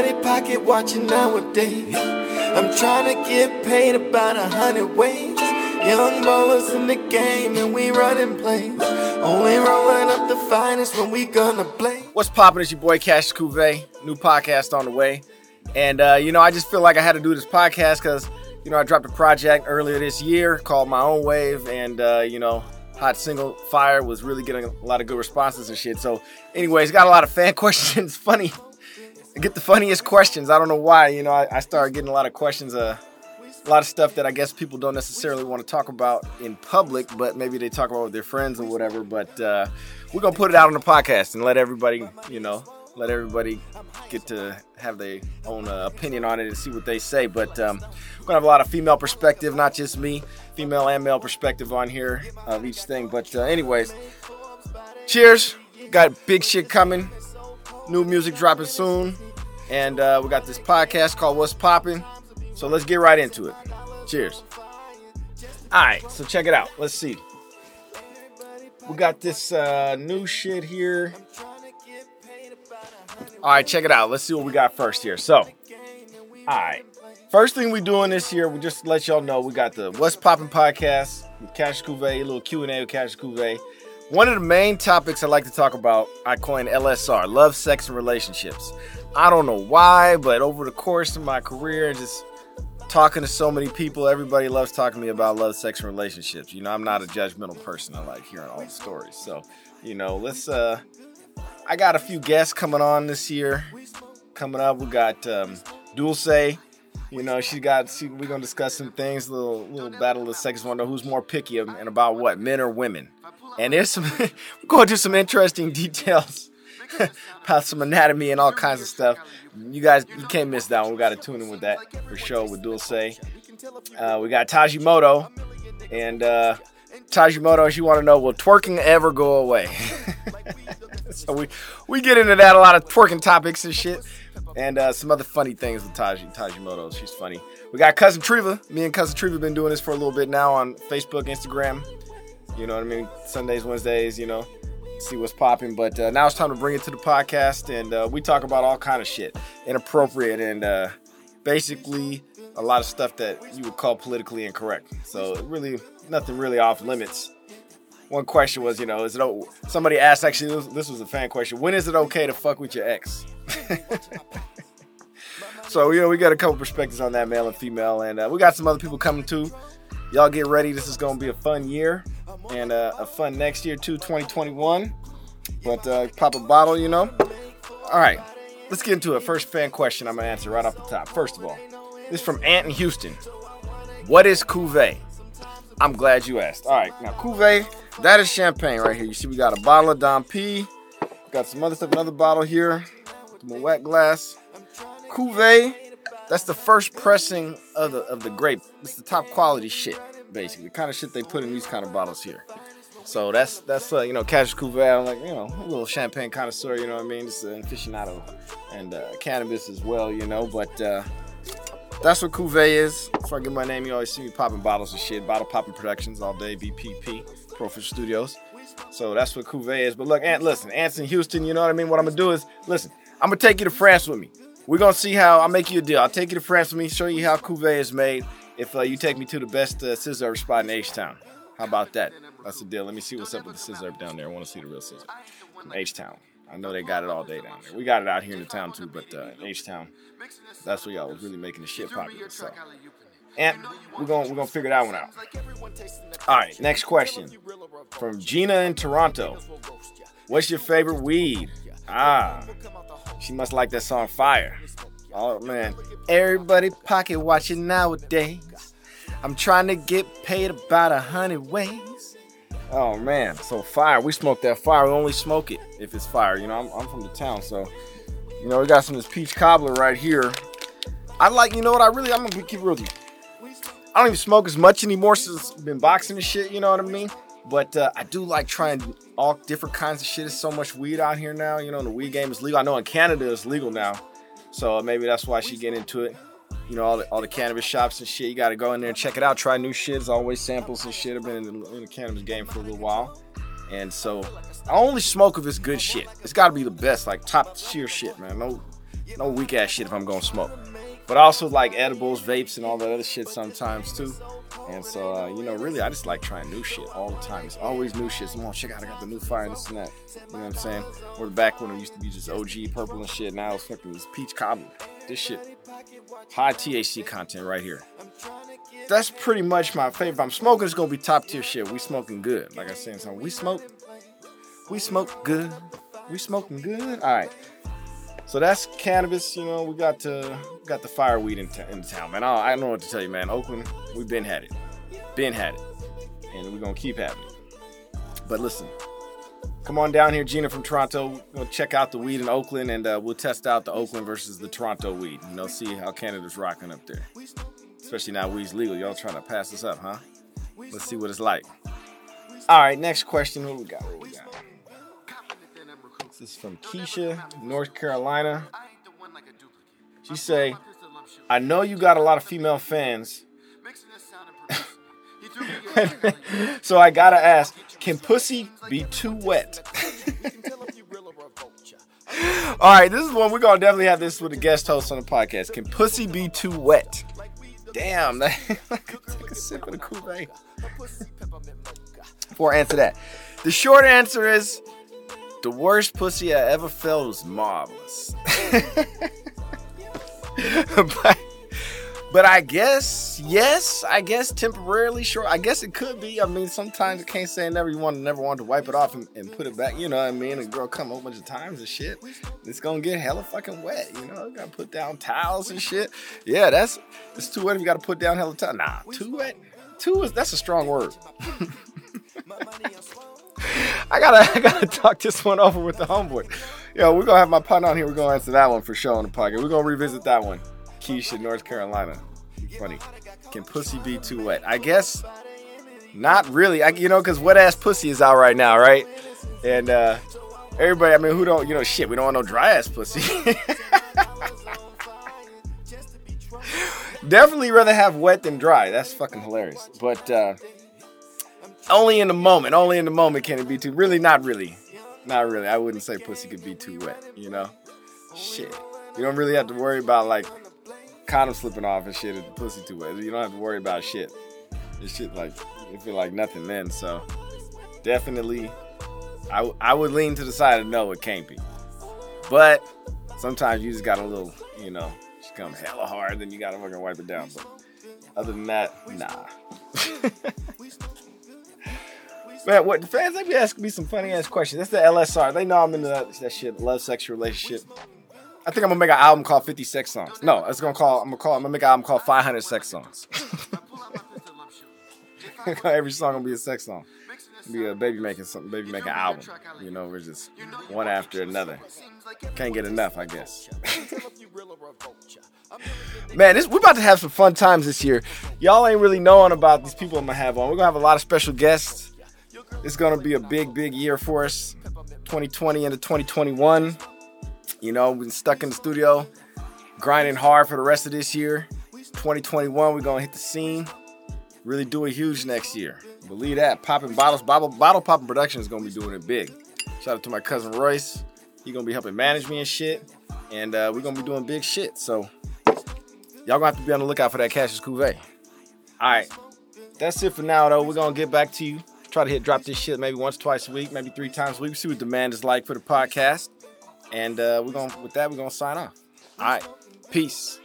Everybody pocket watching nowadays. I'm trying to get paid about a hundred ways. Young ballers in the game and we running plays. Only rolling up the finest when we gonna play. What's poppin'? It's your boy Cash Cuvée. New podcast on the way. And, uh, you know, I just feel like I had to do this podcast because, you know, I dropped a project earlier this year called My Own Wave. And, uh, you know, Hot Single Fire was really getting a lot of good responses and shit. So, anyways, got a lot of fan questions. Funny. Get the funniest questions. I don't know why. You know, I, I started getting a lot of questions. Uh, a lot of stuff that I guess people don't necessarily want to talk about in public, but maybe they talk about with their friends or whatever. But uh, we're gonna put it out on the podcast and let everybody, you know, let everybody get to have their own uh, opinion on it and see what they say. But um, we're gonna have a lot of female perspective, not just me, female and male perspective on here of each thing. But uh, anyways, cheers. Got big shit coming. New music dropping soon, and uh, we got this podcast called What's Popping. So let's get right into it. Cheers. All right, so check it out. Let's see. We got this uh, new shit here. All right, check it out. Let's see what we got first here. So, all right. First thing we doing this year, we just let y'all know we got the What's Poppin' podcast with Cash Cuvée, a little Q&A with Cash Cuvée. One of the main topics I like to talk about, I coined LSR, love, sex, and relationships. I don't know why, but over the course of my career, just talking to so many people, everybody loves talking to me about love, sex, and relationships. You know, I'm not a judgmental person. I like hearing all the stories. So, you know, let's uh I got a few guests coming on this year. Coming up, we got um Dulce. You know, she got she, we're gonna discuss some things, little little battle of the sexes, wanna who's more picky and about what, men or women. And there's some we're going to do some interesting details about some anatomy and all kinds of stuff. You guys, you can't miss that one. We got to tune in with that for sure with Dulce. Uh, we got Tajimoto, and uh, Tajimoto, as you want to know, will twerking ever go away? so we we get into that a lot of twerking topics and shit, and uh, some other funny things with Taji Tajimoto. She's funny. We got cousin Treva. Me and cousin Treva been doing this for a little bit now on Facebook, Instagram. You know what I mean? Sundays, Wednesdays. You know, see what's popping. But uh, now it's time to bring it to the podcast, and uh, we talk about all kind of shit, inappropriate, and uh, basically a lot of stuff that you would call politically incorrect. So really, nothing really off limits. One question was, you know, is it o- somebody asked actually this, this was a fan question. When is it okay to fuck with your ex? so you know, we got a couple perspectives on that, male and female, and uh, we got some other people coming too. Y'all get ready. This is gonna be a fun year and uh, a fun next year too, 2021. But uh, pop a bottle, you know. All right, let's get into it. First fan question I'm gonna answer right off the top. First of all, this is from Ant in Houston. What is cuvee? I'm glad you asked. All right, now cuvee, that is champagne right here. You see, we got a bottle of Dom P. Got some other stuff, another bottle here, some wet glass. Cuvee, that's the first pressing of the of the grape. It's the top quality shit, basically. The kind of shit they put in these kind of bottles here. So that's that's uh, you know Cash Cuvée. I'm like you know a little champagne connoisseur. You know what I mean? Just an aficionado and uh, cannabis as well. You know, but uh, that's what Cuvée is. Before I get my name, you always see me popping bottles and shit. Bottle popping productions all day. BPP, Profish Studios. So that's what Cuvée is. But look, Ant, listen, Ant's in Houston. You know what I mean? What I'm gonna do is listen. I'm gonna take you to France with me. We're gonna see how I'll make you a deal. I'll take you to France with me, show you how Cuvée is made. If uh, you take me to the best uh, scissor spot in H Town, how about that? That's the deal. Let me see what's up with the scissor down there. I want to see the real scissor from H Town. I know they got it all day down there. We got it out here in the town too, but uh, H Town, that's where y'all was really making the shit popular. So, and we're gonna we're gonna figure that one out. All right, next question from Gina in Toronto. What's your favorite weed? Ah, she must like that song Fire. Oh man, everybody pocket watching nowadays. I'm trying to get paid about a hundred ways. Oh man, so fire. We smoke that fire. We only smoke it if it's fire. You know, I'm, I'm from the town, so you know we got some of this peach cobbler right here. I like, you know what? I really, I'm gonna keep real with you. I don't even smoke as much anymore since I've been boxing and shit. You know what I mean? But uh, I do like trying all different kinds of shit. There's so much weed out here now. You know, the weed game is legal. I know in Canada it's legal now, so maybe that's why she get into it. You know, all the, all the cannabis shops and shit. You got to go in there and check it out. Try new shit. Always samples and shit. I've been in the, in the cannabis game for a little while, and so I only smoke if it's good shit. It's got to be the best, like top tier shit, man. No, no weak ass shit if I'm gonna smoke. But also like edibles, vapes, and all that other shit sometimes too. And so, uh, you know, really, I just like trying new shit all the time. It's always new shit. Come on, check out, I got the new fire and this and that. You know what I'm saying? Or the back when it used to be just OG purple and shit. Now it's fucking this peach cobbler. This shit, high THC content right here. That's pretty much my favorite. I'm smoking, it's gonna be top tier shit. We smoking good. Like I said, so we smoke. We smoke good. We smoking good. All right. So that's cannabis. You know, we got to got the fireweed in, t- in town, man. I, I don't know what to tell you, man. Oakland, we've been had it, been had it, and we're gonna keep having it. But listen, come on down here, Gina from Toronto. We'll check out the weed in Oakland, and uh, we'll test out the Oakland versus the Toronto weed. You know, see how Canada's rocking up there. Especially now weed's legal. Y'all trying to pass us up, huh? Let's see what it's like. All right, next question. What we got? What we got? This is from Keisha, North Carolina. She say, I know you got a lot of female fans. so I gotta ask, can pussy be too wet? All right, this is one we're gonna definitely have this with a guest host on the podcast. Can pussy be too wet? Damn, that, take a sip of the Kool-Aid. Before I answer that, the short answer is the worst pussy I ever felt was marvelous. but, but I guess, yes, I guess temporarily, sure. I guess it could be. I mean, sometimes I can't say never. You want to never want to wipe it off and, and, put it back. You know what I mean? A girl come a bunch of times and shit. It's gonna get hella fucking wet. You know, you gotta put down towels and shit. Yeah, that's it's too wet. If you gotta put down hella towels. Nah, too wet. Too is that's a strong word. I gotta, I gotta talk this one over with the homeboy. Yo, we're gonna have my partner on here. We're gonna answer that one for sure on the podcast. We're gonna revisit that one. Keisha, North Carolina. Funny. Can pussy be too wet? I guess not really. I, you know, because wet ass pussy is out right now, right? And uh everybody, I mean, who don't, you know, shit, we don't want no dry ass pussy. Definitely rather have wet than dry. That's fucking hilarious. But uh only in the moment. Only in the moment can it be too. Really, not really. Not really. I wouldn't say pussy could be too wet. You know, shit. You don't really have to worry about like condom slipping off and shit if the pussy too wet. You don't have to worry about shit. It's shit like you feel like nothing then. So definitely, I I would lean to the side of no, it can't be. But sometimes you just got a little, you know, she comes hella hard, then you gotta fucking wipe it down. But other than that, nah. Man, what the fans they be asking me some funny ass questions. That's the LSR. They know I'm into that, that shit, love, sex, relationship. I think I'm gonna make an album called 50 Sex Songs. No, it's gonna call. I'm gonna call. I'm gonna make an album called 500 Sex Songs. Every song gonna be a sex song. Be a baby making something. Baby making album. You know, we're just one after another. Can't get enough, I guess. Man, this, we're about to have some fun times this year. Y'all ain't really knowing about these people I'm gonna have on. We're gonna have a lot of special guests. It's gonna be a big, big year for us. 2020 into 2021. You know, we've been stuck in the studio, grinding hard for the rest of this year. 2021, we're gonna hit the scene. Really do it huge next year. Believe that. Popping bottles, bottle, bottle popping production is gonna be doing it big. Shout out to my cousin Royce. He gonna be helping manage me and shit. And uh, we're gonna be doing big shit. So y'all gonna have to be on the lookout for that Cash Cuvée. Alright. That's it for now though. We're gonna get back to you. Try to hit drop this shit maybe once, twice a week, maybe three times a week. See what demand is like for the podcast. And uh, we're to with that, we're gonna sign off. All right. Peace.